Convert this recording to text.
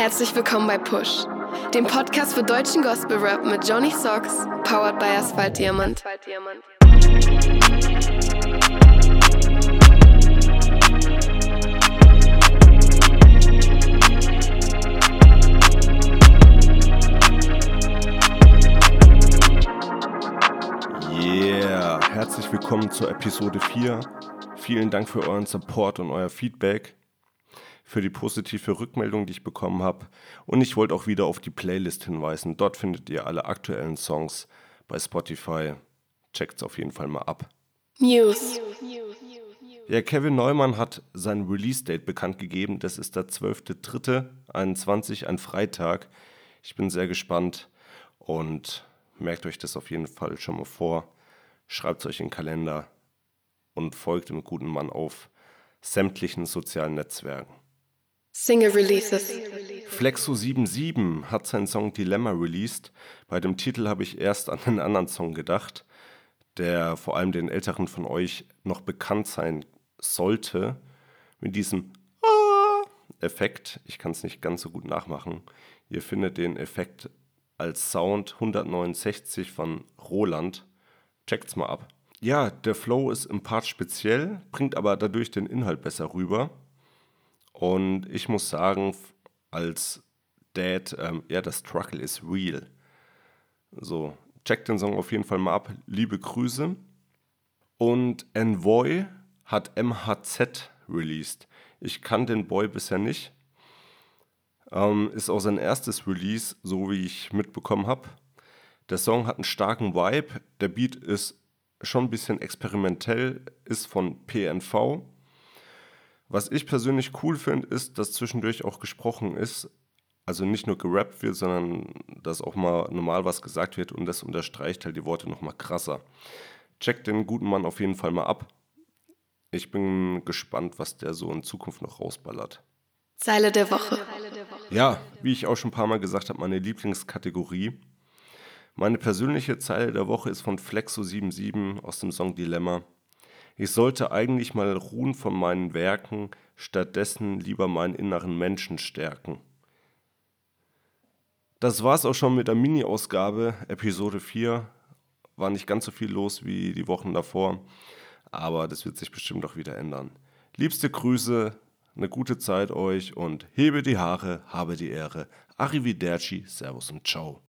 Herzlich willkommen bei Push, dem Podcast für deutschen Gospel Rap mit Johnny Socks, powered by Asphalt Diamant. Yeah, herzlich willkommen zur Episode 4. Vielen Dank für euren Support und euer Feedback, für die positive Rückmeldung, die ich bekommen habe. Und ich wollte auch wieder auf die Playlist hinweisen. Dort findet ihr alle aktuellen Songs bei Spotify. Checkt's auf jeden Fall mal ab. News. Ja, Kevin Neumann hat sein Release-Date bekannt gegeben. Das ist der 12.03.21, ein Freitag. Ich bin sehr gespannt und merkt euch das auf jeden Fall schon mal vor. Schreibt es euch in den Kalender und folgt dem guten Mann auf sämtlichen sozialen Netzwerken. Single Releases. Flexo77 hat seinen Song Dilemma released. Bei dem Titel habe ich erst an einen anderen Song gedacht, der vor allem den Älteren von euch noch bekannt sein sollte. Mit diesem Effekt. Ich kann es nicht ganz so gut nachmachen. Ihr findet den Effekt als Sound 169 von Roland. Checkt's mal ab. Ja, der Flow ist im Part speziell, bringt aber dadurch den Inhalt besser rüber. Und ich muss sagen, als Dad, ähm, ja, das Struggle ist real. So, checkt den Song auf jeden Fall mal ab. Liebe Grüße. Und Envoy hat MHZ released. Ich kann den Boy bisher nicht. Ähm, ist auch sein erstes Release, so wie ich mitbekommen habe. Der Song hat einen starken Vibe. Der Beat ist schon ein bisschen experimentell, ist von PNV. Was ich persönlich cool finde, ist, dass zwischendurch auch gesprochen ist. Also nicht nur gerappt wird, sondern dass auch mal normal was gesagt wird und das unterstreicht halt die Worte nochmal krasser. Checkt den guten Mann auf jeden Fall mal ab. Ich bin gespannt, was der so in Zukunft noch rausballert. Zeile der Woche. Ja, wie ich auch schon ein paar Mal gesagt habe, meine Lieblingskategorie. Meine persönliche Zeile der Woche ist von Flexo77 aus dem Song Dilemma. Ich sollte eigentlich mal ruhen von meinen Werken, stattdessen lieber meinen inneren Menschen stärken. Das war's auch schon mit der Mini-Ausgabe, Episode 4. War nicht ganz so viel los wie die Wochen davor, aber das wird sich bestimmt auch wieder ändern. Liebste Grüße, eine gute Zeit euch und hebe die Haare, habe die Ehre. Arrivederci, Servus und Ciao.